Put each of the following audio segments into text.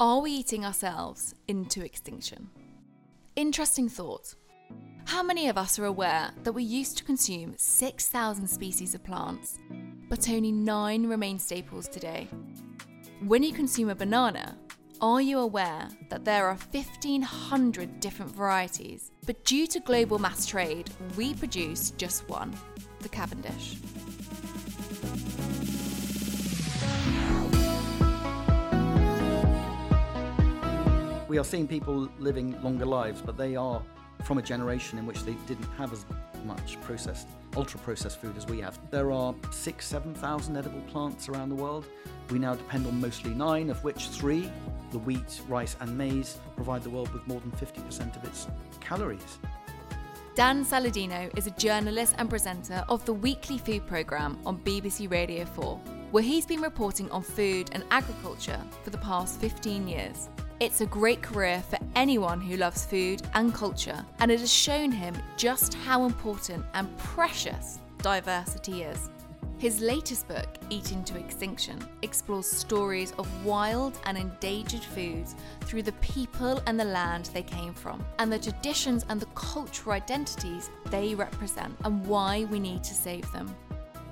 Are we eating ourselves into extinction? Interesting thought. How many of us are aware that we used to consume 6,000 species of plants, but only nine remain staples today? When you consume a banana, are you aware that there are 1,500 different varieties, but due to global mass trade, we produce just one, the Cavendish? We are seeing people living longer lives, but they are from a generation in which they didn't have as much processed, ultra processed food as we have. There are six, 7,000 edible plants around the world. We now depend on mostly nine, of which three, the wheat, rice, and maize, provide the world with more than 50% of its calories. Dan Saladino is a journalist and presenter of the weekly food programme on BBC Radio 4, where he's been reporting on food and agriculture for the past 15 years. It's a great career for anyone who loves food and culture, and it has shown him just how important and precious diversity is. His latest book, Eating to Extinction, explores stories of wild and endangered foods through the people and the land they came from, and the traditions and the cultural identities they represent, and why we need to save them.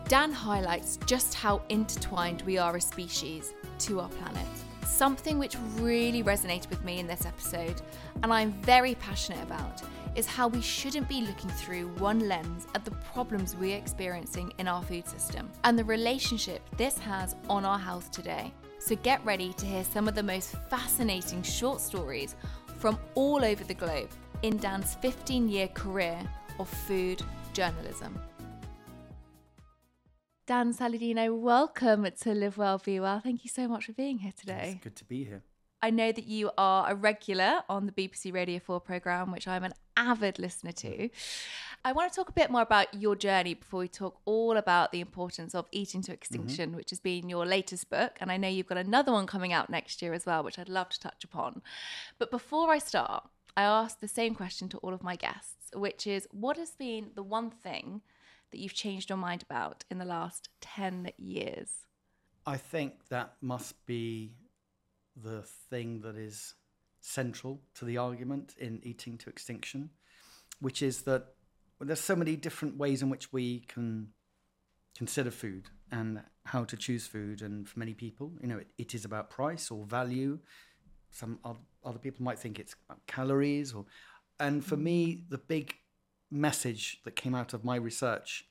Dan highlights just how intertwined we are as species to our planet Something which really resonated with me in this episode, and I'm very passionate about, is how we shouldn't be looking through one lens at the problems we're experiencing in our food system and the relationship this has on our health today. So get ready to hear some of the most fascinating short stories from all over the globe in Dan's 15 year career of food journalism. Dan Saladino, welcome to Live Well, Be Well. Thank you so much for being here today. It's good to be here. I know that you are a regular on the BBC Radio 4 programme, which I'm an avid listener to. I want to talk a bit more about your journey before we talk all about the importance of eating to extinction, mm-hmm. which has been your latest book. And I know you've got another one coming out next year as well, which I'd love to touch upon. But before I start, I ask the same question to all of my guests, which is what has been the one thing that you've changed your mind about in the last 10 years? I think that must be the thing that is central to the argument in eating to extinction, which is that there's so many different ways in which we can consider food and how to choose food. And for many people, you know, it, it is about price or value. Some other people might think it's about calories or, and for me, the big message that came out of my research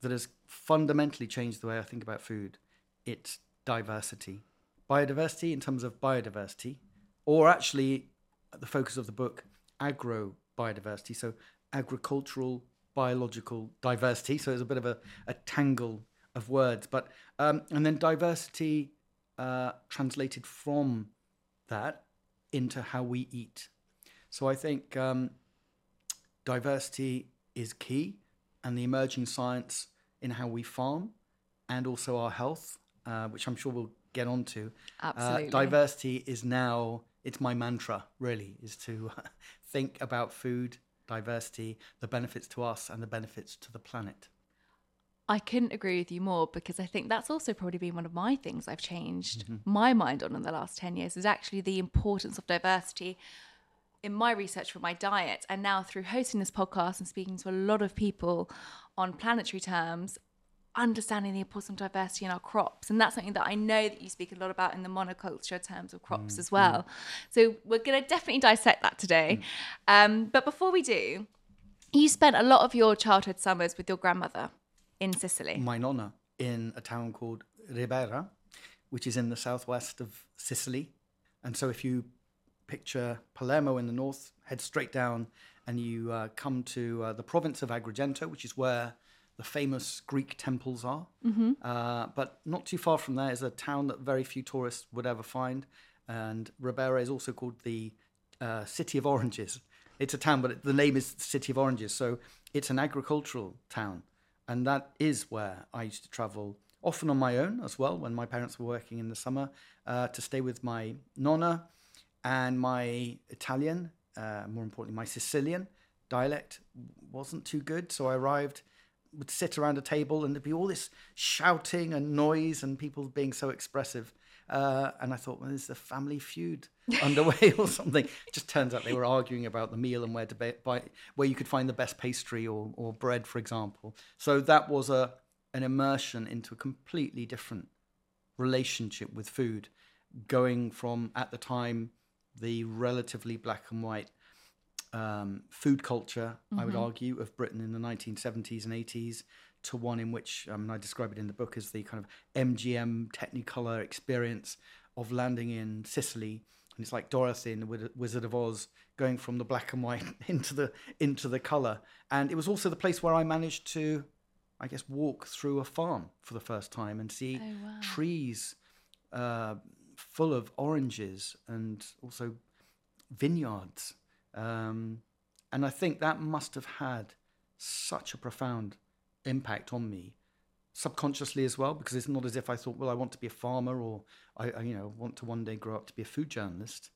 that has fundamentally changed the way I think about food. It's diversity. Biodiversity in terms of biodiversity, or actually, the focus of the book, agro biodiversity. So, agricultural biological diversity. So, it's a bit of a, a tangle of words. But, um, and then diversity uh, translated from that into how we eat. So, I think um, diversity is key, and the emerging science in how we farm and also our health, uh, which I'm sure we'll get onto. Uh, Absolutely. Uh, diversity is now, it's my mantra really, is to think about food, diversity, the benefits to us and the benefits to the planet. I couldn't agree with you more because I think that's also probably been one of my things I've changed mm-hmm. my mind on in the last 10 years is actually the importance of diversity in my research for my diet and now through hosting this podcast and speaking to a lot of people on planetary terms understanding the importance of diversity in our crops. And that's something that i know that you speak a lot about in the monoculture terms of crops mm, as well. Mm. so we're going to definitely dissect that today. Mm. um, but before we do you spent a lot of your childhood summers with your grandmother in sicily. My nonna in a town called ribera which is in the southwest of sicily. And so if you picture Palermo in the north, head straight down, and you uh, come to uh, the province of Agrigento, which is where the famous Greek temples are. Mm-hmm. Uh, but not too far from there is a town that very few tourists would ever find. And Ribera is also called the uh, City of Oranges. It's a town, but it, the name is City of Oranges. So it's an agricultural town. And that is where I used to travel, often on my own as well, when my parents were working in the summer, uh, to stay with my nonna and my Italian, uh, more importantly, my Sicilian dialect wasn't too good. So I arrived, would sit around a table, and there'd be all this shouting and noise and people being so expressive. Uh, and I thought, well, there's a family feud underway or something. It just turns out they were arguing about the meal and where to buy, where you could find the best pastry or, or bread, for example. So that was a an immersion into a completely different relationship with food, going from at the time the relatively black and white um, food culture, mm-hmm. I would mm-hmm. argue, of Britain in the 1970s and 80s to one in which um, I describe it in the book as the kind of MGM Technicolor experience of landing in Sicily. And it's like Dorothy in the Wizard of Oz going from the black and white into the into the color. And it was also the place where I managed to, I guess, walk through a farm for the first time and see oh, wow. trees uh, full of oranges and also vineyards. Um, and I think that must have had such a profound impact on me subconsciously as well, because it's not as if I thought, well, I want to be a farmer or I, I you know, want to one day grow up to be a food journalist.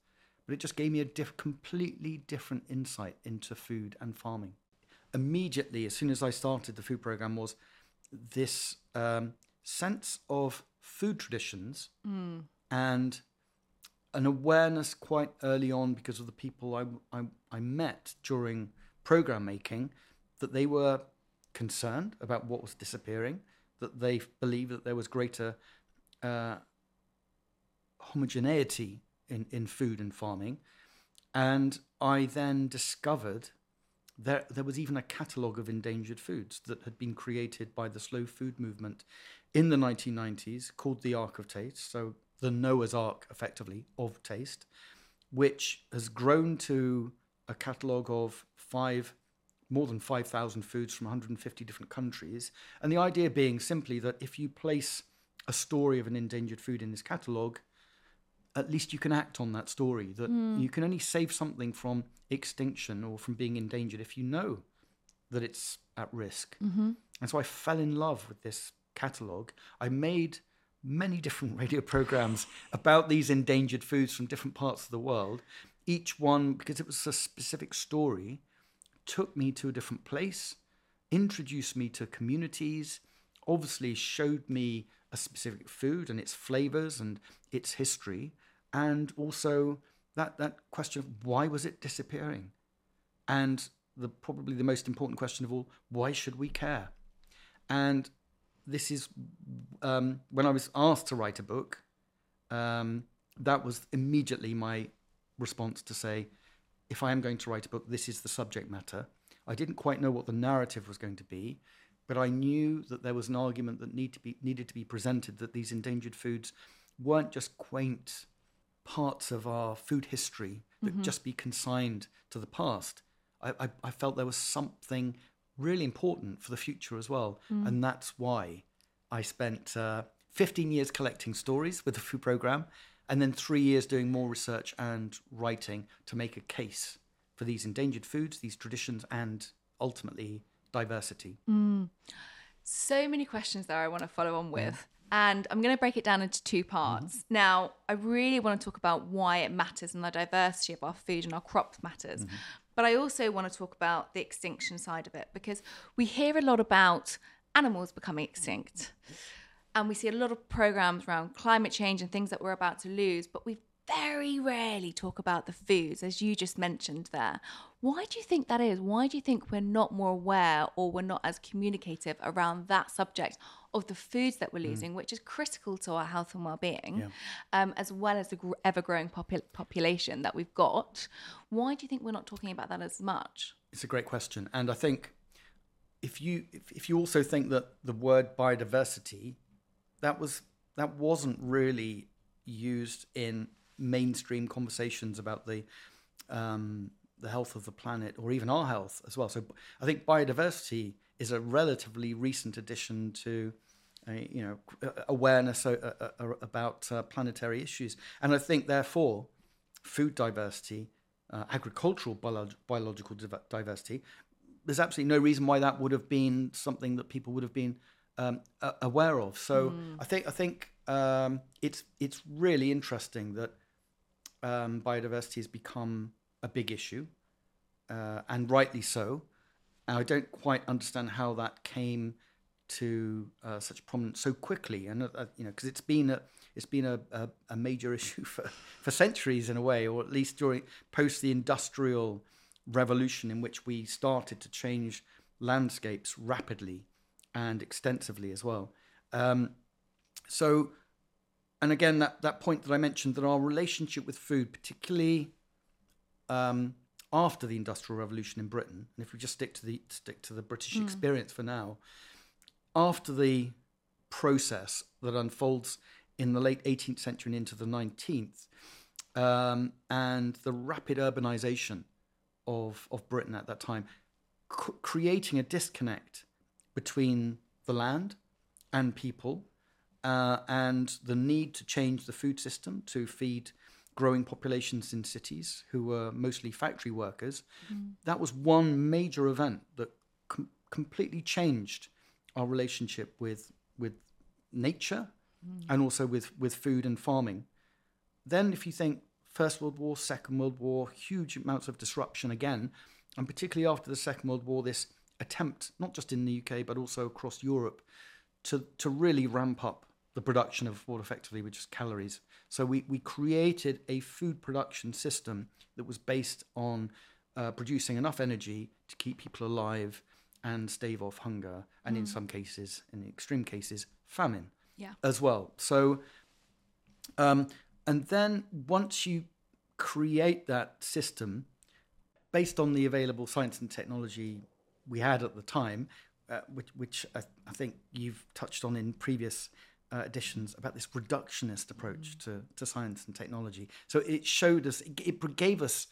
But it just gave me a diff- completely different insight into food and farming. Immediately, as soon as I started the food program, was this um, sense of food traditions mm. And an awareness quite early on because of the people I, I, I met during program making that they were concerned about what was disappearing, that they believed that there was greater uh, homogeneity in, in food and farming. And I then discovered that there was even a catalogue of endangered foods that had been created by the slow food movement in the 1990s called the Ark of Taste. So the Noah's Ark, effectively, of taste, which has grown to a catalogue of five, more than 5,000 foods from 150 different countries. And the idea being simply that if you place a story of an endangered food in this catalogue, at least you can act on that story. That mm. you can only save something from extinction or from being endangered if you know that it's at risk. Mm-hmm. And so I fell in love with this catalogue. I made many different radio programs about these endangered foods from different parts of the world. Each one, because it was a specific story, took me to a different place, introduced me to communities, obviously showed me a specific food and its flavors and its history, and also that, that question of why was it disappearing? And the probably the most important question of all, why should we care? And this is um, when I was asked to write a book. Um, that was immediately my response to say, if I am going to write a book, this is the subject matter. I didn't quite know what the narrative was going to be, but I knew that there was an argument that need to be, needed to be presented that these endangered foods weren't just quaint parts of our food history that mm-hmm. just be consigned to the past. I, I, I, felt there was something really important for the future as well. Mm. And that's why I spent uh, 15 years collecting stories with the food program and then three years doing more research and writing to make a case for these endangered foods, these traditions, and ultimately diversity. Mm. So many questions there I want to follow on with. Mm. And I'm going to break it down into two parts. Mm-hmm. Now, I really want to talk about why it matters and the diversity of our food and our crops matters. Mm-hmm. But I also want to talk about the extinction side of it because we hear a lot about animals becoming extinct. And we see a lot of programs around climate change and things that we're about to lose, but we very rarely talk about the foods, as you just mentioned there. Why do you think that is? Why do you think we're not more aware or we're not as communicative around that subject of the foods that we're mm. losing, mm. which is critical to our health and well-being, yeah. um, as well as the ever-growing popul- population that we've got. Why do you think we're not talking about that as much? It's a great question, and I think if you if, if you also think that the word biodiversity that was that wasn't really used in mainstream conversations about the um, the health of the planet or even our health as well. So I think biodiversity is a relatively recent addition to uh, you know awareness uh, uh, uh about uh, planetary issues, and I think therefore food diversity, uh, agricultural biolog- biological diversity. There's absolutely no reason why that would have been something that people would have been um, aware of. So mm. I think I think um, it's it's really interesting that um, biodiversity has become a big issue, and rightly so. I don't quite understand how that came to uh, such prominence so quickly, and uh, you know, because it's been at it's been a, a, a major issue for, for centuries in a way, or at least during post the industrial revolution in which we started to change landscapes rapidly and extensively as well. Um, so, and again, that, that point that I mentioned that our relationship with food, particularly um, after the Industrial Revolution in Britain, and if we just stick to the stick to the British mm. experience for now, after the process that unfolds in the late 18th century and into the 19th, um, and the rapid urbanization of of Britain at that time, c- creating a disconnect between the land and people, uh, and the need to change the food system to feed growing populations in cities who were mostly factory workers. Mm. That was one major event that com- completely changed our relationship with with nature mm. and also with with food and farming. Then, if you think First World War, Second World War, huge amounts of disruption again, and particularly after the Second World War, this attempt, not just in the UK but also across Europe, to to really ramp up the production of what effectively were just calories. So we, we created a food production system that was based on uh, producing enough energy to keep people alive and stave off hunger, and mm. in some cases, in extreme cases, famine yeah. as well. So, um, and then once you create that system based on the available science and technology we had at the time, uh, which, which I, I, think you've touched on in previous uh, editions about this reductionist approach to, to science and technology. So it showed us, it, it gave us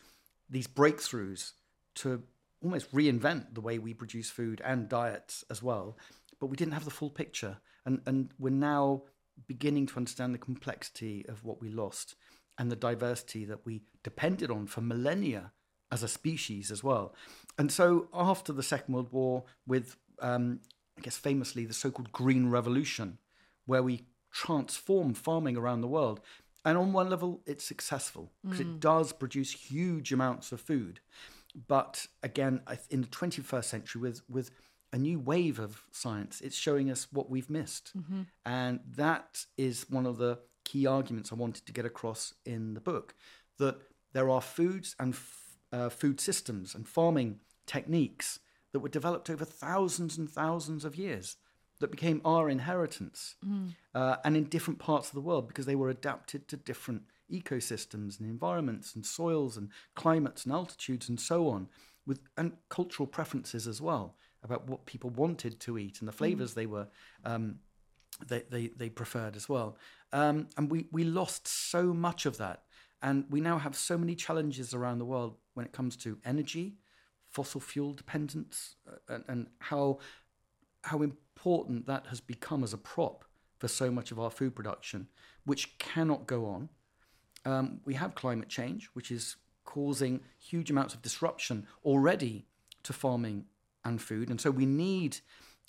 these breakthroughs to almost reinvent the way we produce food and diets as well. But we didn't have the full picture. And, and we're now beginning to understand the complexity of what we lost and the diversity that we depended on for millennia as a species as well. And so after the Second World War, with um, I guess famously the so called Green Revolution, where we transform farming around the world. And on one level, it's successful because mm. it does produce huge amounts of food. But again, in the 21st century, with, with a new wave of science, it's showing us what we've missed. Mm-hmm. And that is one of the key arguments I wanted to get across in the book that there are foods and f- uh, food systems and farming techniques that were developed over thousands and thousands of years that became our inheritance mm. uh, and in different parts of the world because they were adapted to different ecosystems and environments and soils and climates and altitudes and so on with and cultural preferences as well about what people wanted to eat and the flavors mm. they were um, they, they, they preferred as well um, and we, we lost so much of that and we now have so many challenges around the world when it comes to energy fossil fuel dependence uh, and, and how how important that has become as a prop for so much of our food production, which cannot go on. Um, we have climate change, which is causing huge amounts of disruption already to farming and food, and so we need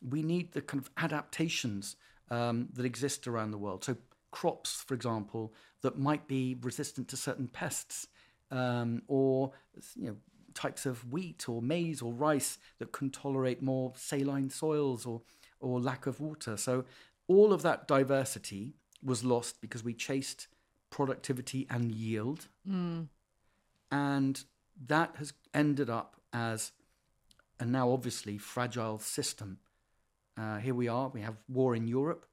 we need the kind of adaptations um, that exist around the world. So crops, for example, that might be resistant to certain pests, um, or you know types of wheat or maize or rice that can tolerate more saline soils or, or lack of water. So all of that diversity was lost because we chased productivity and yield. Mm. And that has ended up as a now obviously fragile system. Uh, here we are, we have war in Europe.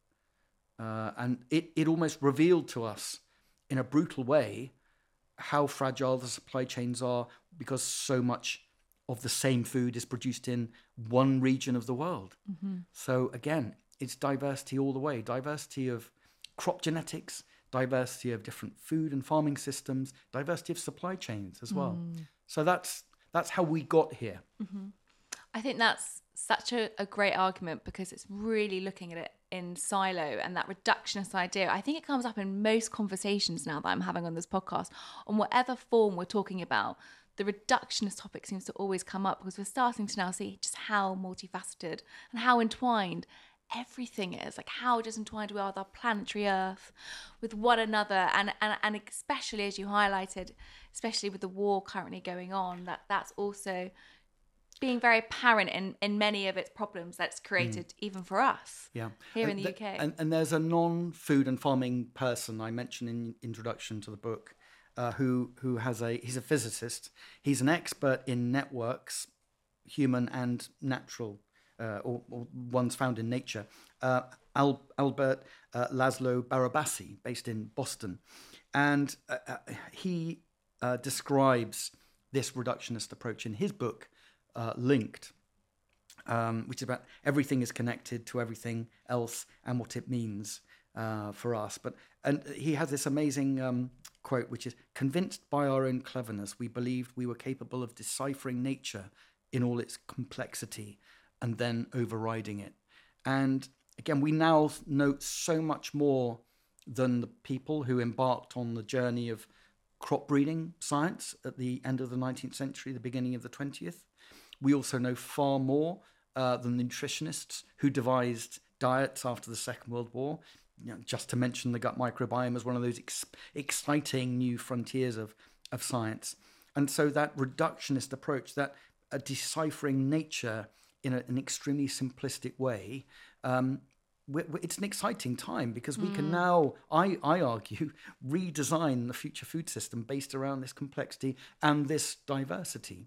Uh, and it, it almost revealed to us in a brutal way how fragile the supply chains are because so much of the same food is produced in one region of the world. Mm-hmm. So again, it's diversity all the way diversity of crop genetics, diversity of different food and farming systems, diversity of supply chains as well. Mm. So that's that's how we got here. Mm-hmm. I think that's such a, a great argument because it's really looking at it in silo and that reductionist idea. I think it comes up in most conversations now that I'm having on this podcast on whatever form we're talking about. The reductionist topic seems to always come up because we're starting to now see just how multifaceted and how entwined everything is like how just entwined we are with our planetary earth with one another and, and and especially as you highlighted especially with the war currently going on that that's also being very apparent in, in many of its problems that's created mm. even for us yeah. here and in the UK. And, and there's a non-food and farming person I mentioned in introduction to the book uh, who who has a he's a physicist. He's an expert in networks, human and natural, uh, or, or, ones found in nature. Uh, Al, Albert uh, Laszlo Barabasi, based in Boston, and uh, uh, he describes this reductionist approach in his book, Linked. Um, which is about everything is connected to everything else and what it means uh, for us. But and he has this amazing um, quote, which is convinced by our own cleverness, we believed we were capable of deciphering nature in all its complexity and then overriding it. And again, we now note so much more than the people who embarked on the journey of crop breeding science at the end of the 19th century, the beginning of the 20th. We also know far more uh, than nutritionists who devised diets after the Second World War you know, just to mention the gut microbiome as one of those ex- exciting new frontiers of, of science. And so that reductionist approach, that uh, deciphering nature in a, an extremely simplistic way, um, it's an exciting time because we mm. can now, I, I argue, redesign the future food system based around this complexity and this diversity.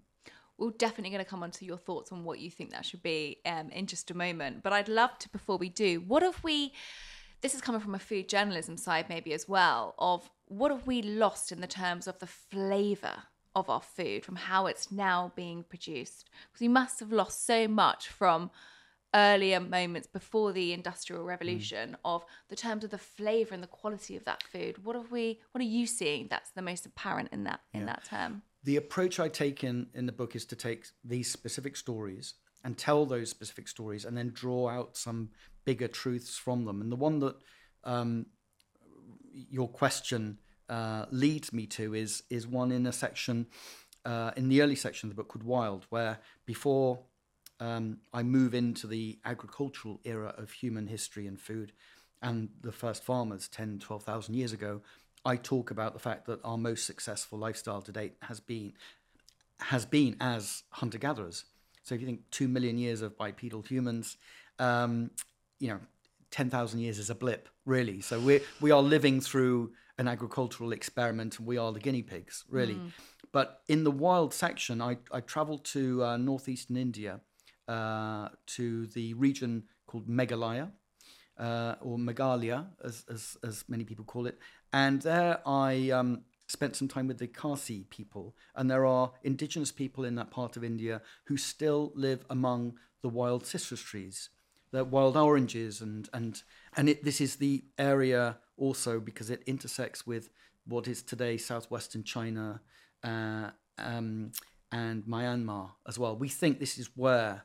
We're definitely going to come on to your thoughts on what you think that should be um, in just a moment. But I'd love to, before we do, what if we this is coming from a food journalism side maybe as well of what have we lost in the terms of the flavor of our food from how it's now being produced because we must have lost so much from earlier moments before the industrial revolution mm. of the terms of the flavor and the quality of that food what have we what are you seeing that's the most apparent in that in yeah. that term the approach i take in in the book is to take these specific stories and tell those specific stories and then draw out some bigger truths from them. And the one that um, your question uh, leads me to is is one in a section uh, in the early section of the book called Wild, where before um, I move into the agricultural era of human history and food and the first farmers 10, 12,000 years ago, I talk about the fact that our most successful lifestyle to date has been has been as hunter gatherers. So if you think two million years of bipedal humans, um, you know, 10,000 years is a blip, really. So we we are living through an agricultural experiment and we are the guinea pigs, really. Mm. But in the wild section, I, I traveled to uh, northeastern India uh, to the region called Meghalaya. Uh, or Meghalaya, as, as, as many people call it. And there I um, spent some time with the Khasi people. And there are indigenous people in that part of India who still live among the wild citrus trees the wild oranges and and and it, this is the area also because it intersects with what is today southwestern China uh, um, and Myanmar as well. We think this is where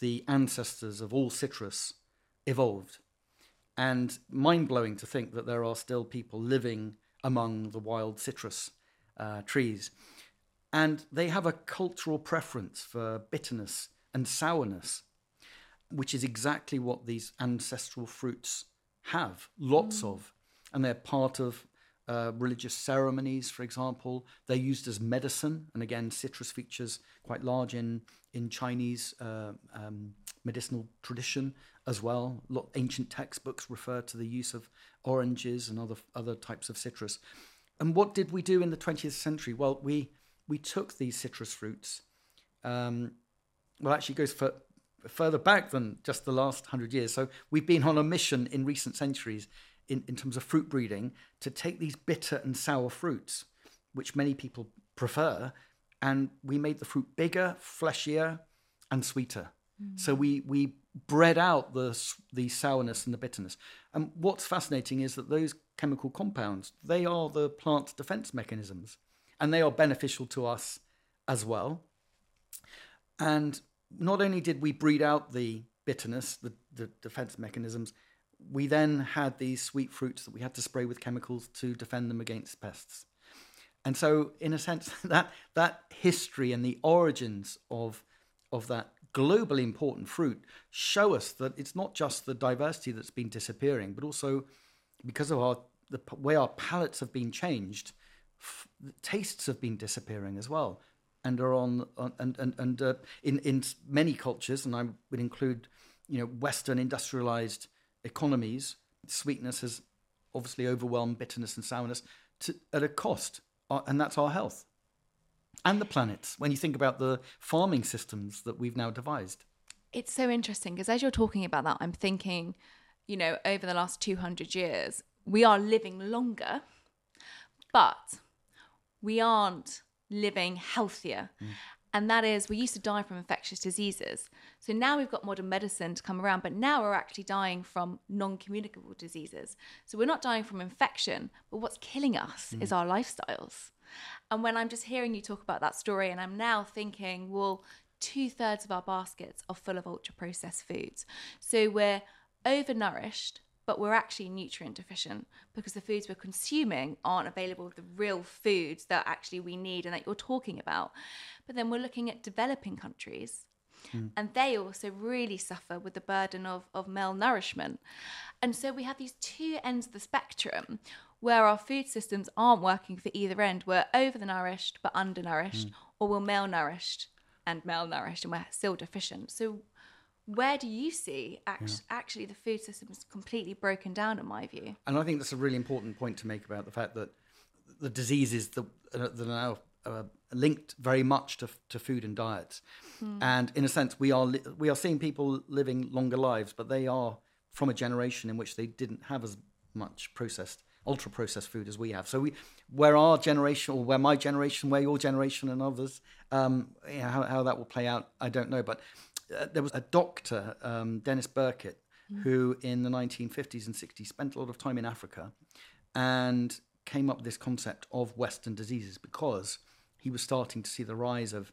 the ancestors of all citrus evolved, and mind blowing to think that there are still people living among the wild citrus uh, trees, and they have a cultural preference for bitterness and sourness which is exactly what these ancestral fruits have, lots mm. of. And they're part of uh, religious ceremonies, for example. They're used as medicine. And again, citrus features quite large in, in Chinese uh, um, medicinal tradition as well. Ancient textbooks refer to the use of oranges and other, other types of citrus. And what did we do in the 20th century? Well, we, we took these citrus fruits. Um, well, actually, goes for further back than just the last hundred years. So we've been on a mission in recent centuries in, in terms of fruit breeding to take these bitter and sour fruits, which many people prefer, and we made the fruit bigger, fleshier, and sweeter. Mm. So we we bred out the the sourness and the bitterness. And what's fascinating is that those chemical compounds they are the plant's defense mechanisms, and they are beneficial to us as well. And not only did we breed out the bitterness, the, the defense mechanisms, we then had these sweet fruits that we had to spray with chemicals to defend them against pests. And so, in a sense, that that history and the origins of of that globally important fruit show us that it's not just the diversity that's been disappearing, but also because of our the way our palates have been changed, f- tastes have been disappearing as well and are on, on and and, and uh, in in many cultures, and I would include, you know, Western industrialized economies, sweetness has obviously overwhelmed bitterness and sourness to, at a cost, uh, and that's our health and the planet. When you think about the farming systems that we've now devised, it's so interesting because as you're talking about that, I'm thinking, you know, over the last 200 years, we are living longer, but we aren't living healthier. Mm. And that is, we used to die from infectious diseases. So now we've got modern medicine to come around, but now we're actually dying from non communicable diseases. So we're not dying from infection, but what's killing us mm. is our lifestyles. And when I'm just hearing you talk about that story, and I'm now thinking, well, two thirds of our baskets are full of ultra processed foods. So we're overnourished but we're actually nutrient deficient because the foods we're consuming aren't available the real foods that actually we need and that you're talking about but then we're looking at developing countries mm. and they also really suffer with the burden of, of malnourishment and so we have these two ends of the spectrum where our food systems aren't working for either end we're overnourished but undernourished mm. or we're malnourished and malnourished and we're still deficient so where do you see act- yeah. actually the food system is completely broken down in my view and i think that's a really important point to make about the fact that the diseases that, uh, that are now uh, linked very much to, to food and diets hmm. and in a sense we are li- we are seeing people living longer lives but they are from a generation in which they didn't have as much processed ultra processed food as we have so we where our generation or where my generation where your generation and others um, you know, how, how that will play out i don't know but uh, there was a doctor, um, Denis Burkitt, mm. who in the 1950s and 60s spent a lot of time in Africa and came up with this concept of Western diseases because he was starting to see the rise of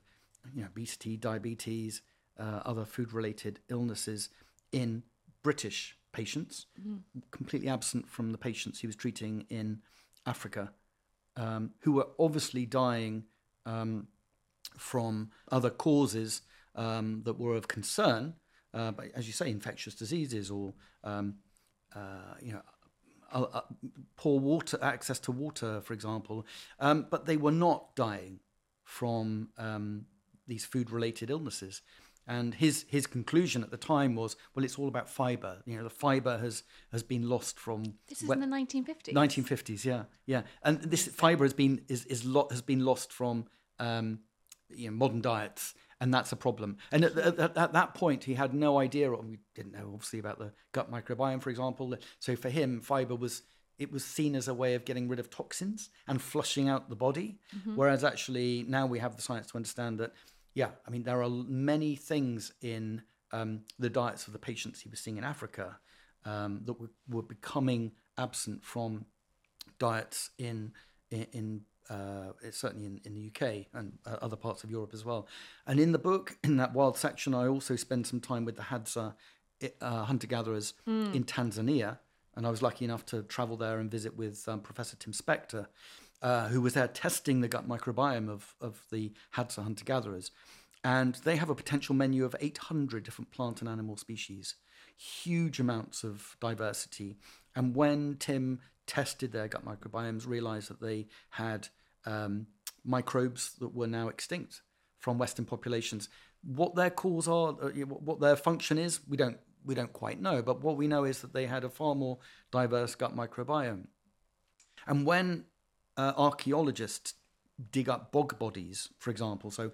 you know, obesity, diabetes, uh, other food related illnesses in British patients, mm. completely absent from the patients he was treating in Africa, um, who were obviously dying um, from other causes um, that were of concern, uh, but as you say, infectious diseases or um, uh, you know. Uh, uh, poor water access to water, for example, um, but they were not dying from um, these food-related illnesses. And his his conclusion at the time was, well, it's all about fiber. You know, the fiber has has been lost from. This is in the 1950s. 1950s, yeah, yeah. And this fiber has been is is lo- has been lost from um, you know modern diets and that's a problem. And at, at, at, that point, he had no idea, or we didn't know obviously about the gut microbiome, for example. So for him, fiber was it was seen as a way of getting rid of toxins and flushing out the body. Mm-hmm. Whereas actually now we have the science to understand that, yeah, I mean there are many things in um, the diets of the patients he was seeing in Africa um, that were, were becoming absent from diets in in, in uh, certainly in, in the UK and uh, other parts of Europe as well. And in the book, in that wild section, I also spend some time with the Hadza uh, hunter gatherers mm. in Tanzania. And I was lucky enough to travel there and visit with um, Professor Tim Spector, uh, who was there testing the gut microbiome of, of the Hadza hunter gatherers. And they have a potential menu of 800 different plant and animal species, huge amounts of diversity. And when Tim tested their gut microbiomes, realized that they had um, microbes that were now extinct from Western populations. What their cause are, uh, what their function is, we don't we don't quite know. But what we know is that they had a far more diverse gut microbiome. And when uh, archaeologists dig up bog bodies, for example, so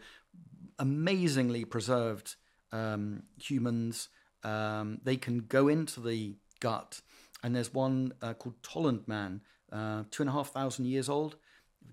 amazingly preserved um, humans, um, they can go into the gut. And there's one uh, called Tolland Man, uh, two and a half thousand years old,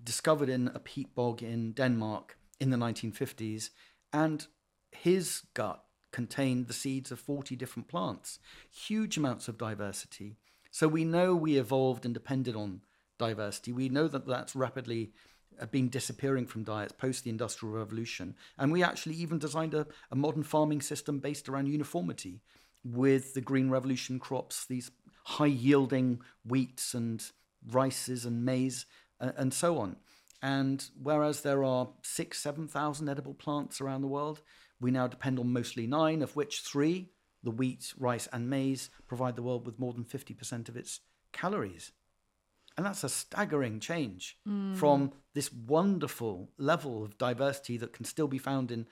discovered in a peat bog in Denmark in the 1950s, and his gut contained the seeds of 40 different plants, huge amounts of diversity. So we know we evolved and depended on diversity. We know that that's rapidly uh, been disappearing from diets post the Industrial Revolution. And we actually even designed a, a modern farming system based around uniformity with the Green Revolution crops, these high yielding wheats and rices and maize and, and so on. And whereas there are six, 7,000 edible plants around the world, we now depend on mostly nine, of which three, the wheat, rice, and maize, provide the world with more than 50% of its calories. And that's a staggering change hmm. from this wonderful level of diversity that can still be found in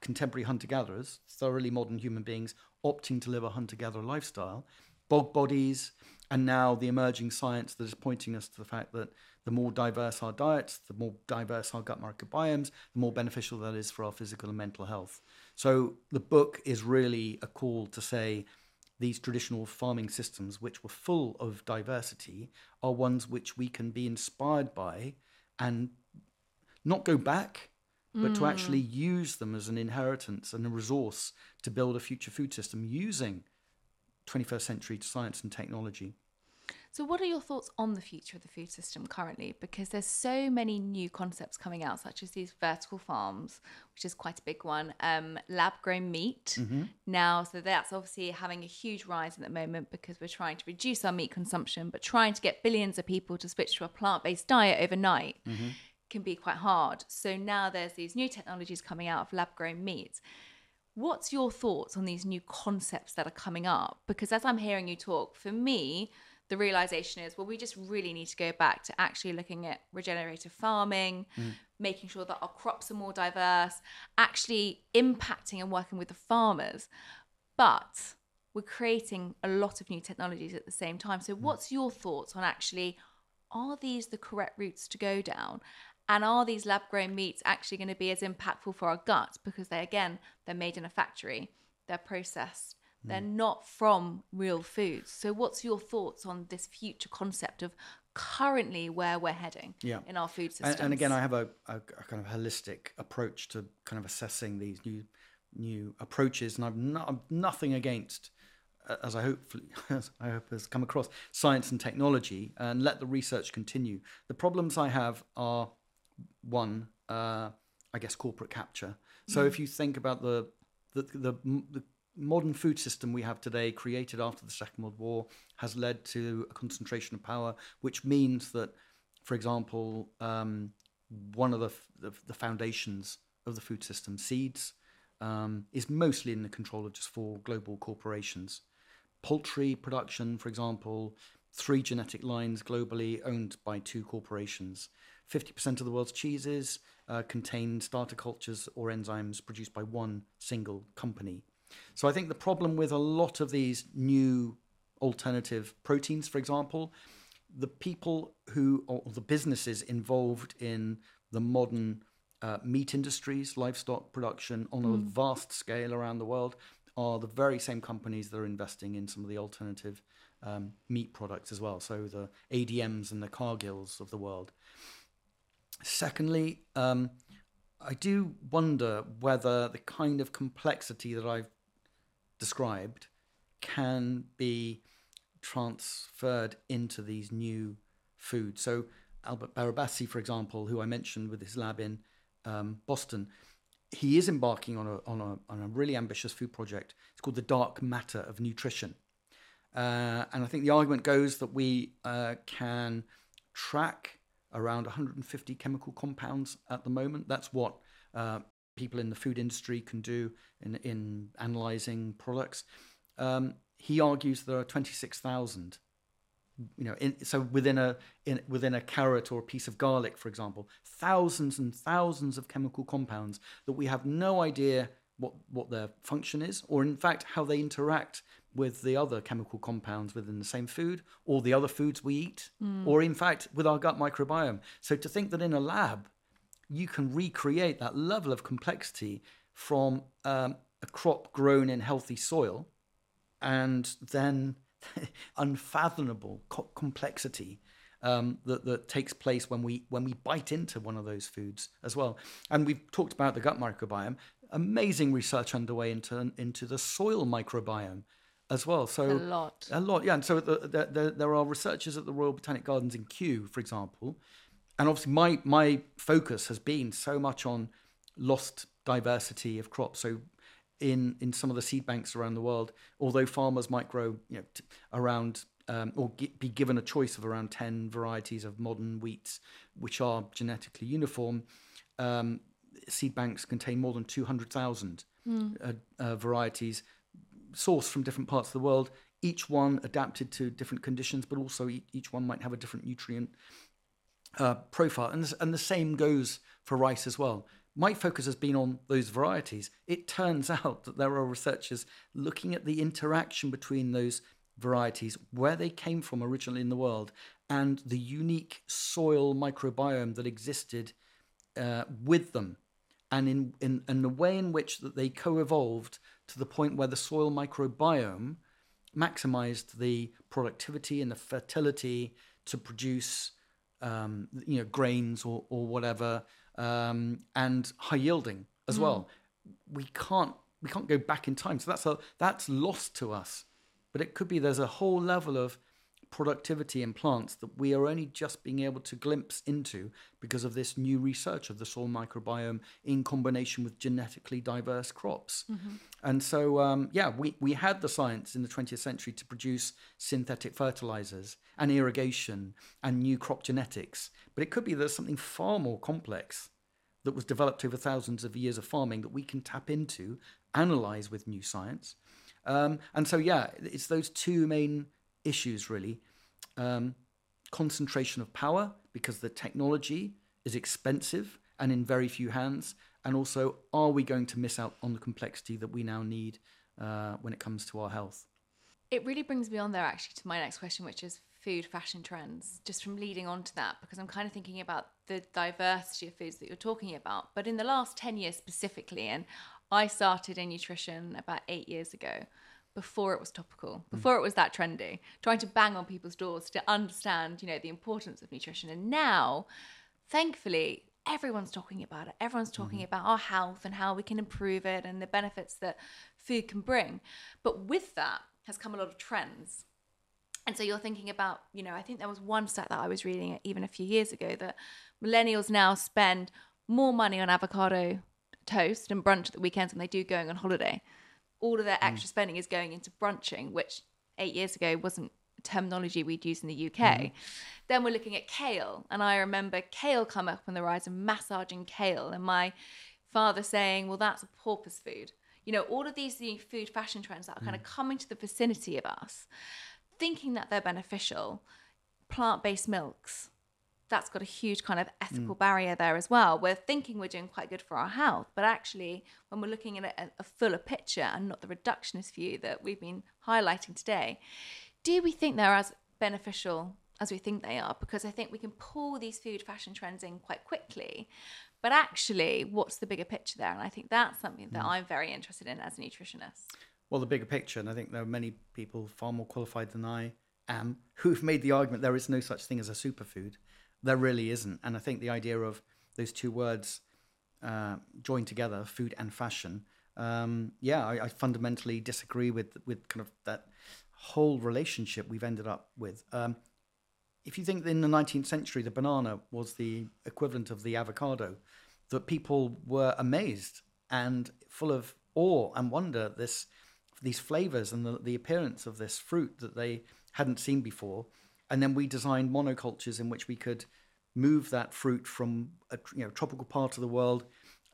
contemporary hunter gatherers, thoroughly modern human beings opting to live a hunter gatherer lifestyle, bog bodies, and now the emerging science that is pointing us to the fact that the more diverse our diets, the more diverse our gut microbiomes, the more beneficial that is for our physical and mental health. So the book is really a call to say, these traditional farming systems, which were full of diversity, are ones which we can be inspired by and not go back, but to actually mm. use them as an inheritance and a resource to build a future food system using 21st century science and technology. So, what are your thoughts on the future of the food system currently? Because there's so many new concepts coming out, such as these vertical farms, which is quite a big one. Um, lab grown meat now, so that's obviously having a huge rise at the moment because we're trying to reduce our meat consumption, but trying to get billions of people to switch to a plant based diet overnight can be quite hard. So now there's these new technologies coming out of lab grown meat. What's your thoughts on these new concepts that are coming up? Because as I'm hearing you talk, for me, the realization is well, we just really need to go back to actually looking at regenerative farming, mm. making sure that our crops are more diverse, actually impacting and working with the farmers. But we're creating a lot of new technologies at the same time. So, mm. what's your thoughts on actually are these the correct routes to go down? And are these lab grown meats actually going to be as impactful for our gut? Because they, again, they're made in a factory, they're processed, they're not from real foods. So, what's your thoughts on this future concept of currently where we're heading Yeah. in our food system? And, and again, I have a, a, a kind of holistic approach to kind of assessing these new new approaches, and I've, no, I've nothing against, as I hopefully as I hope has come across, science and technology, and let the research continue. The problems I have are one, uh, I guess, corporate capture. So if you think about the the, the the modern food system we have today, created after the Second World War, has led to a concentration of power, which means that, for example, um, one of the, the the foundations of the food system, seeds, um, is mostly in the control of just four global corporations. Poultry production, for example, three genetic lines globally owned by two corporations. 50% of the world's cheeses uh, contain starter cultures or enzymes produced by one single company. So I think the problem with a lot of these new alternative proteins, for example, the people who, or the businesses involved in the modern uh, meat industries, livestock production on a vast scale around the world, are the very same companies that are investing in some of the alternative um, meat products as well. So the ADMs and the Cargills of the world. Secondly, um, I do wonder whether the kind of complexity that I've described can be transferred into these new foods. So Albert Barabasi, for example, who I mentioned with his lab in um, Boston, he is embarking on a, on, a, on a really ambitious food project. It's called the dark matter of nutrition. Uh, and I think the argument goes that we uh, can track around 150 chemical compounds at the moment. That's what uh, people in the food industry can do in, in analyzing products. Um, he argues there are 26,000 you know, in, so within a in, within a carrot or a piece of garlic, for example, thousands and thousands of chemical compounds that we have no idea what what their function is, or in fact how they interact with the other chemical compounds within the same food, or the other foods we eat, or in fact with our gut microbiome. So to think that in a lab you can recreate that level of complexity from um, a crop grown in healthy soil, and then unfathomable co- complexity um, that, that takes place when we when we bite into one of those foods as well. And we've talked about the gut microbiome. Amazing research underway into into the soil microbiome as well. So a lot. a lot, yeah. And so the, the, the, there are researchers at the Royal Botanic Gardens in Kew, for example, and obviously my my focus has been so much on lost diversity of crops. So in in some of the seed banks around the world, although farmers might grow you know t- around um, or gi- be given a choice of around ten varieties of modern wheats, which are genetically uniform, um, seed banks contain more than two hundred thousand uh, uh, varieties sourced from different parts of the world each one adapted to different conditions, but also each one might have a different nutrient uh, profile. And, and the same goes for rice as well. My focus has been on those varieties. It turns out that there are researchers looking at the interaction between those varieties, where they came from originally in the world, and the unique soil microbiome that existed uh, with them, and in, in, in the way in which that they co-evolved to the point where the soil microbiome maximized the productivity and the fertility to produce um, you know grains or, or whatever um, and high yielding as mm. well. We can't we can't go back in time, so that's a, that's lost to us. But it could be there's a whole level of productivity in plants that we are only just being able to glimpse into because of this new research of the soil microbiome in combination with genetically diverse crops. Mm-hmm. And so, um, yeah, we, we had the science in the 20th century to produce synthetic fertilizers and irrigation and new crop genetics. But it could be there's something far more complex that was developed over thousands of years of farming that we can tap into, analyze with new science. Um, and so, yeah, it's those two main issues really. Um, concentration of power because the technology is expensive and in very few hands. And also, are we going to miss out on the complexity that we now need uh, when it comes to our health? It really brings me on there actually to my next question, which is food fashion trends, just from leading on to that, because I'm kind of thinking about the diversity of foods that you're talking about. But in the last 10 years specifically, and I started in nutrition about eight years ago, before it was topical, mm. before mm. it was that trendy, trying to bang on people's doors to understand, you know, the importance of nutrition. And now, thankfully, everyone's talking about it. Everyone's talking mm about our health and how we can improve it and the benefits that food can bring. But with that has come a lot of trends. And so you're thinking about, you know, I think there was one stat that I was reading even a few years ago that millennials now spend more money on avocado toast and brunch at the weekends than they do going on holiday all of their mm. extra mm. spending is going into brunching, which eight years ago wasn't terminology we'd use in the UK. Mm. Then we're looking at kale, and I remember kale come up on the rise of massaging kale, and my father saying, "Well, that's a porpoise food." You know, all of these the food fashion trends that are mm. kind of coming to the vicinity of us, thinking that they're beneficial. Plant-based milks, that's got a huge kind of ethical mm. barrier there as well. We're thinking we're doing quite good for our health, but actually, when we're looking at a, a, fuller picture and not the reductionist view that we've been highlighting today, do we think they're as beneficial as we think they are? Because I think we can pull these food fashion trends in quite quickly, but actually, what's the bigger picture there? And I think that's something that mm. I'm very interested in as a nutritionist. Well, the bigger picture, and I think there are many people far more qualified than I am who've made the argument there is no such thing as a superfood there really isn't. And I think the idea of those two words uh, joined together, food and fashion, um, yeah, I, I, fundamentally disagree with with kind of that whole relationship we've ended up with. Um, if you think in the 19th century the banana was the equivalent of the avocado, that people were amazed and full of awe and wonder this these flavors and the, the appearance of this fruit that they hadn't seen before and then we designed monocultures in which we could move that fruit from a you know, tropical part of the world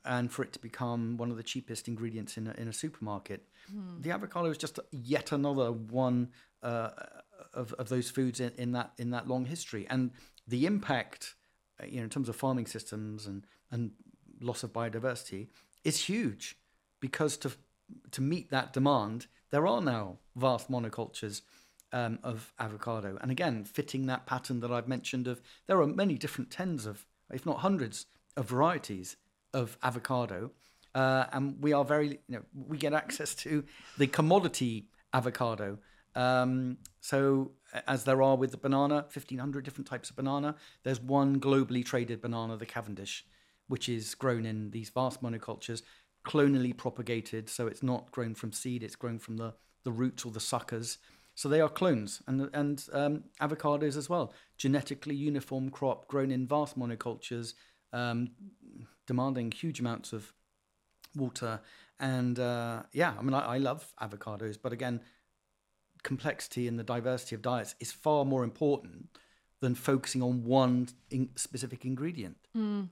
and for it to become one of the cheapest ingredients in a, in a supermarket. Mm. The avocado is just yet another one uh, of, of those foods in, in, that in that long history, and the impact, uh, you know, in terms of farming systems and and loss of biodiversity is huge, because to to meet that demand, there are now vast monocultures um, of avocado. And again, fitting that pattern that I've mentioned of there are many different tens of, if not hundreds, of varieties of avocado. Uh, and we are very, you know, we get access to the commodity avocado. Um, so, as there are with the banana, 1500 different types of banana, there's one globally traded banana, the Cavendish, which is grown in these vast monocultures, clonally propagated. So, it's not grown from seed, it's grown from the, the roots or the suckers. So they are clones and and um, avocados as well, genetically uniform crop grown in vast monocultures, um, demanding huge amounts of water. And uh, yeah, I mean, I, I, love avocados, but again, complexity and the diversity of diets is far more important than focusing on one in specific ingredient. Mm.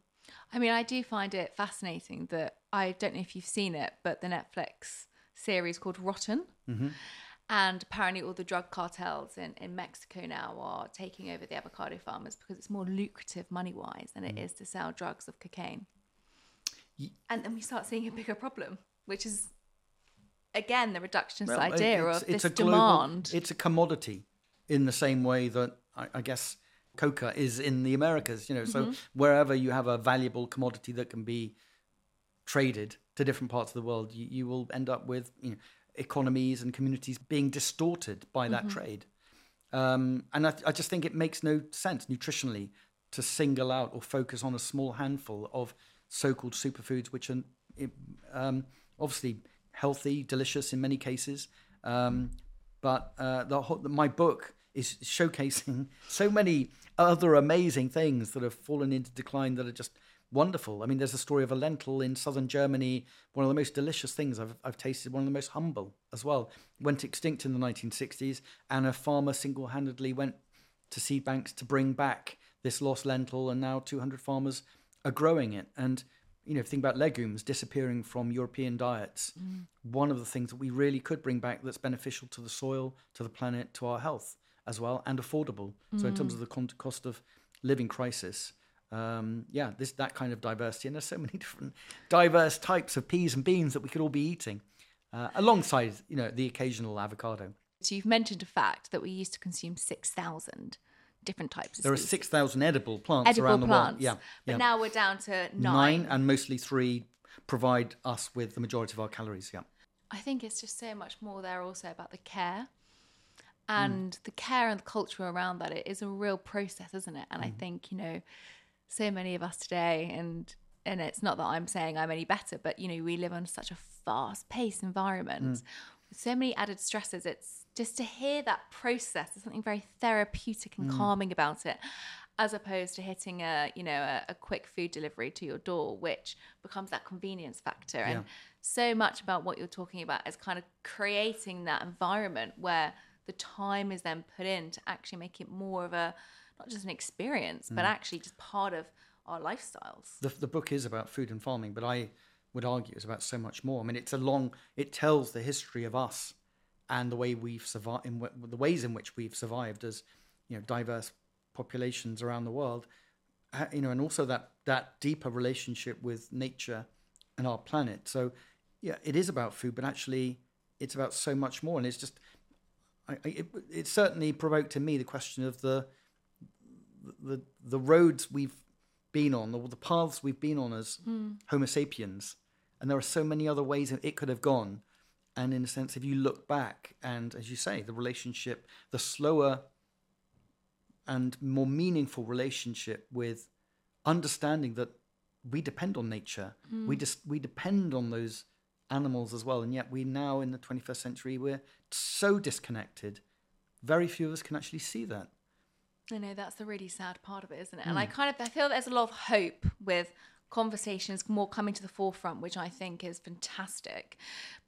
I mean, I do find it fascinating that I don't know if you've seen it, but the Netflix series called Rotten. Mm-hmm And apparently, all the drug cartels in, in Mexico now are taking over the avocado farmers because it's more lucrative money wise than it Mm. is to sell drugs of cocaine. And then we start seeing a bigger problem, which is, again, the reductionist Well, idea it's- of it's this global- demand. It's a commodity in the same way that I, I guess coca is in the Americas. You know, Mm-hmm. so wherever you have a valuable commodity that can be traded to different parts of the world, you, you will end up with you know, economies and communities being distorted by that Mm-hmm. trade. Um, and I, I just think it makes no sense nutritionally to single out or focus on a small handful of so-called superfoods, which are um, obviously healthy, delicious in many cases. Um, but uh, the, whole- my book is showcasing so many other amazing things that have fallen into decline that are just wonderful. I mean, there's a story of a lentil in southern Germany, one of the most delicious things I've, I've tasted, one of the most humble as well. Went extinct in the 1960s, and a farmer single handedly went to seed banks to bring back this lost lentil, and now 200 farmers are growing it. And you know, think about legumes disappearing from European diets. Mm. One of the things that we really could bring back that's beneficial to the soil, to the planet, to our health as well, and affordable. So in terms mm. of the cost of living crisis, um, yeah, this that kind of diversity, and there's so many different diverse types of peas and beans that we could all be eating, uh, alongside you know the occasional avocado. So you've mentioned a fact that we used to consume 6,000 different types of There are six thousand edible plants edible around the plants. world. Yeah, But yeah. now we're down to nine, nine. and mostly three provide us with the majority of our calories. Yeah. I think it's just so much more there also about the care. Mm. And the care and the culture around that it is a real process, isn't it? Mm. And I think, you know, so many of us today and and it's not that I'm saying I'm any better, but you know, we live on such a fast paced environment Mm. with so many added stresses. It's just to hear that process, there's something very therapeutic Mm. and calming about it, as opposed to hitting a, you know, a, a quick food delivery to your door, which becomes that convenience factor. And so much about what you're talking about is kind of creating that environment where the time is then put in to actually make it more of a not just an experience, Mm. but actually just part of our lifestyles. the, the book is about food and farming, but I would argue it's about so much more. I mean, it's a long, it tells the history of us and the way we've survived, in w- the ways in which we've survived as, you know, diverse populations around the world, Uh, you know, and also that that deeper relationship with nature and our planet. So, yeah, it is about food, but actually, it's about so much more. And it's just, I, it, it certainly provoked in me the question of the the the roads we've been on, or the paths we've been on as hmm. Homo sapiens, and there are so many other ways it could have gone. And in a sense, if you look back, and as you say, the relationship, the slower and more meaningful relationship with understanding that we depend on nature, hmm. we just we depend on those animals as well, and yet we now in the 21st century we're so disconnected. Very few of us can actually see that. I know that's the really sad part of it, isn't it? And I hmm. kind of I feel there's a lot of hope with conversations more coming to the forefront, which I think is fantastic.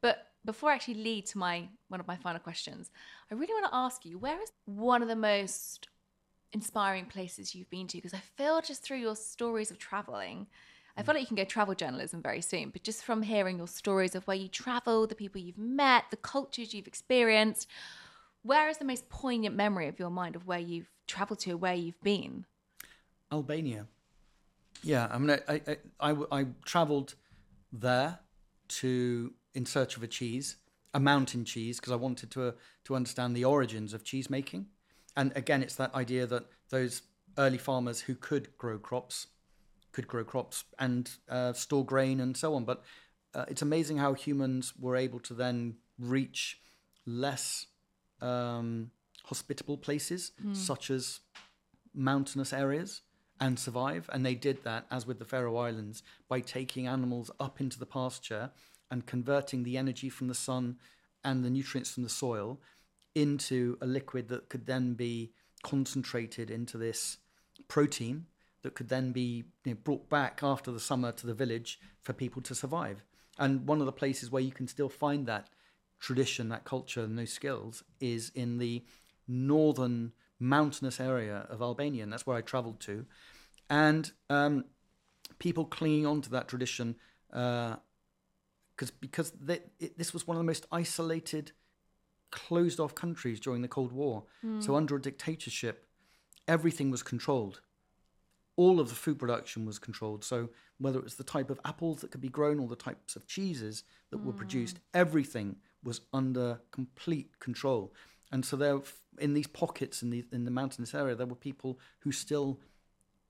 But before I actually lead to my one of my final questions, I really want to ask you, where is one of the most inspiring places you've been to? Because I feel just through your stories of traveling, I feel hmm. like you can go travel journalism very soon, but just from hearing your stories of where you travel, the people you've met, the cultures you've experienced, where is the most poignant memory of your mind of where you've traveled to, where you've been? Albania. Yeah, I mean, I I, I, I traveled there to in search of a cheese, a mountain cheese, because I wanted to to understand the origins of cheese making. And again, it's that idea that those early farmers who could grow crops could grow crops and uh, store grain and so on. But uh, it's amazing how humans were able to then reach less um, hospitable places, such as mountainous areas, and survive. And they did that, as with the Faroe Islands, by taking animals up into the pasture and converting the energy from the sun and the nutrients from the soil into a liquid that could then be concentrated into this protein that could then be you know, brought back after the summer to the village for people to survive. And one of the places where you can still find that tradition, that culture, and those skills is in the northern mountainous area of Albania, and that's where I travelled to. And um, people clinging on to that tradition uh, cause, because they, it, this was one of the most isolated closed off countries during the Cold War. So under a dictatorship, everything was controlled. All of the food production was controlled. So whether it was the type of apples that could be grown or the types of cheeses that were produced, everything was under complete control. And so there, in these pockets in the in the mountainous area, there were people who still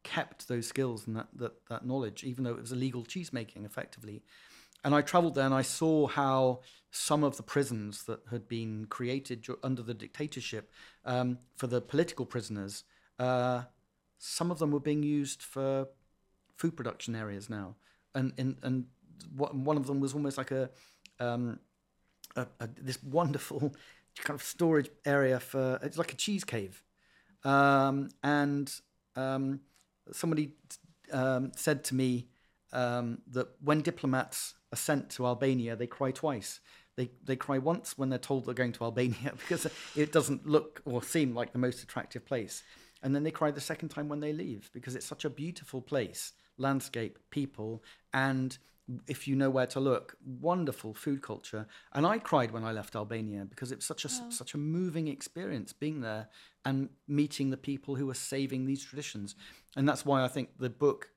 kept those skills and that, that, that knowledge, even though it was illegal cheese making effectively. And I traveled there and I saw how some of the prisons that had been created under the dictatorship um, for the political prisoners, uh, some of them were being used for food production areas now. And, and, and one of them was almost like a, um, a, a, this wonderful kind of storage area for, it's like a cheese cave. Um, and um, somebody um, said to me um, that when diplomats are sent to Albania, they cry twice. They, they cry once when they're told they're going to Albania because it doesn't look or seem like the most attractive place. And then they cry the second time when they leave because it's such a beautiful place, landscape, people, and if you know where to look, wonderful food culture. And I cried when I left Albania because it was such a such a moving experience being there and meeting the people who are saving these traditions. And that's why I think the book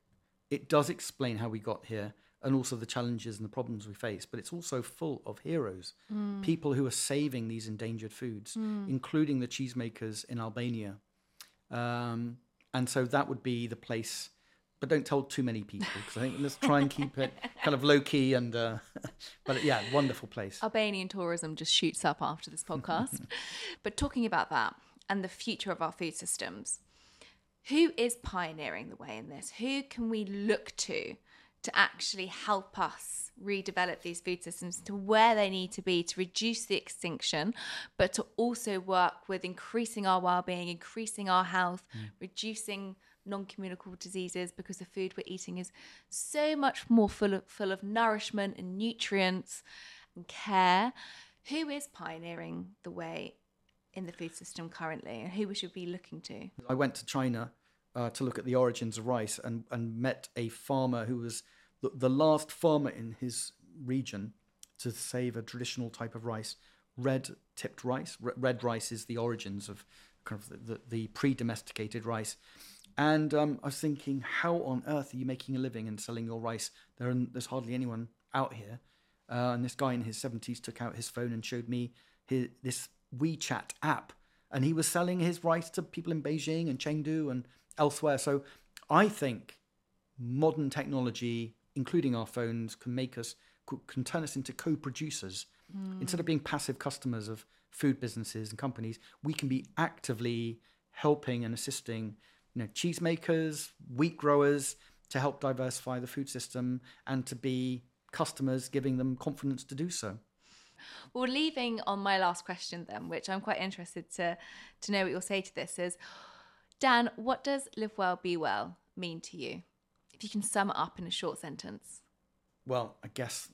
it does explain how we got here and also the challenges and the problems we face, but it's also full of heroes, people who are saving these endangered foods, including the cheesemakers in Albania. Um, and so that would be the place, but don't tell too many people because I think let's try and keep it kind of low key and, uh, but yeah, wonderful place. Albanian tourism just shoots up after this podcast. but talking about that and the future of our food systems, who is pioneering the way in this? Who can we look to to actually help us redevelop these food systems to where they need to be to reduce the extinction, but to also work with increasing our well-being, increasing our health, reducing non-communicable diseases because the food we're eating is so much more full of full of nourishment and nutrients and care. Who is pioneering the way in the food system currently, and who we should be looking to? I went to China uh, to look at the origins of rice and, and met a farmer who was the, the last farmer in his region to save a traditional type of rice, red tipped rice. Re- red rice is the origins of kind of the, the, the pre domesticated rice. And um, I was thinking, how on earth are you making a living and selling your rice? There, there's hardly anyone out here. Uh, and this guy in his 70s took out his phone and showed me his, this WeChat app. And he was selling his rice to people in Beijing and Chengdu and elsewhere. So I think modern technology, including our phones, can make us, can turn us into co producers. Instead of being passive customers of food businesses and companies, we can be actively helping and assisting you know, cheesemakers, wheat growers to help diversify the food system and to be customers, giving them confidence to do so. Well, leaving on my last question then, which I'm quite interested to to know what you'll say to this is, Dan, what does live well, be well mean to you? If you can sum it up in a short sentence. Well, I guess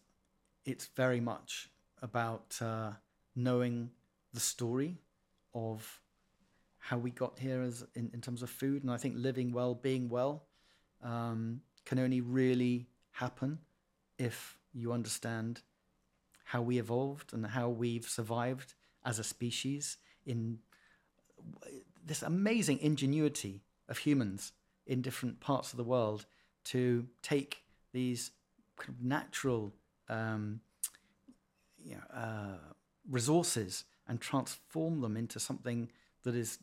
it's very much about uh, knowing the story of how we got here as in, in terms of food, and I think living well, being well, um, can only really happen if you understand how we evolved and how we've survived as a species in this amazing ingenuity of humans in different parts of the world to take these kind of natural um, you know, uh, resources and transform them into something that is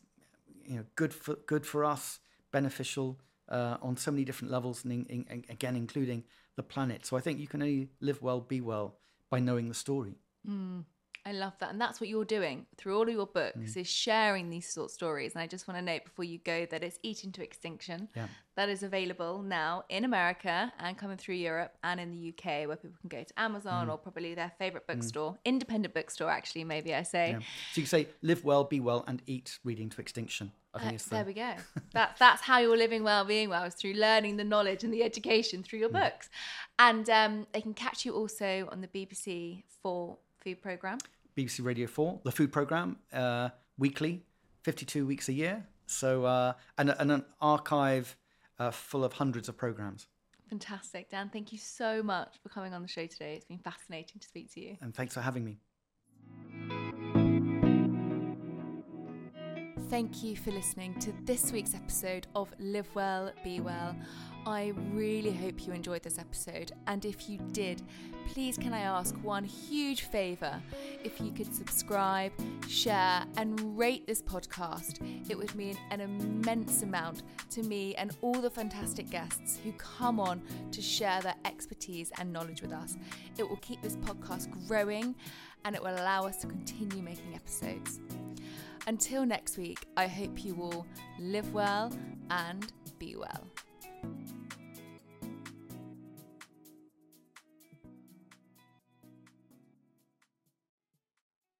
you know good for good for us, beneficial uh, on so many different levels, and in, in, again including the planet. So I think you can only live well, be well by knowing the story. I love that. And that's what you're doing through all of your books is sharing these sort of stories. And I just want to note before you go that it's Eating to Extinction. Yeah. That is available now in America and coming through Europe and in the UK where people can go to Amazon or probably their favorite bookstore, independent bookstore, actually, maybe I say. Yeah. So you can say live well, be well, and eat reading to extinction. I think Uh, the there we go. That, that's how you're living well, being well, is through learning the knowledge and the education through Mm. your books. And um, they can catch you also on the BBC Four food programme. BBC Radio 4, the food program, uh, weekly, 52 weeks a year. So, uh, and, and an archive uh, full of hundreds of programs. Fantastic. Dan, thank you so much for coming on the show today. It's been fascinating to speak to you. And thanks for having me. thank you for listening to this week's episode of Live Well, Be Well. I really hope you enjoyed this episode, and if you did, please can I ask one huge favour? If you could subscribe, share, and rate this podcast, it would mean an immense amount to me and all the fantastic guests who come on to share their expertise and knowledge with us. It will keep this podcast growing and it will allow us to continue making episodes. Until next week, I hope you all live well and be well.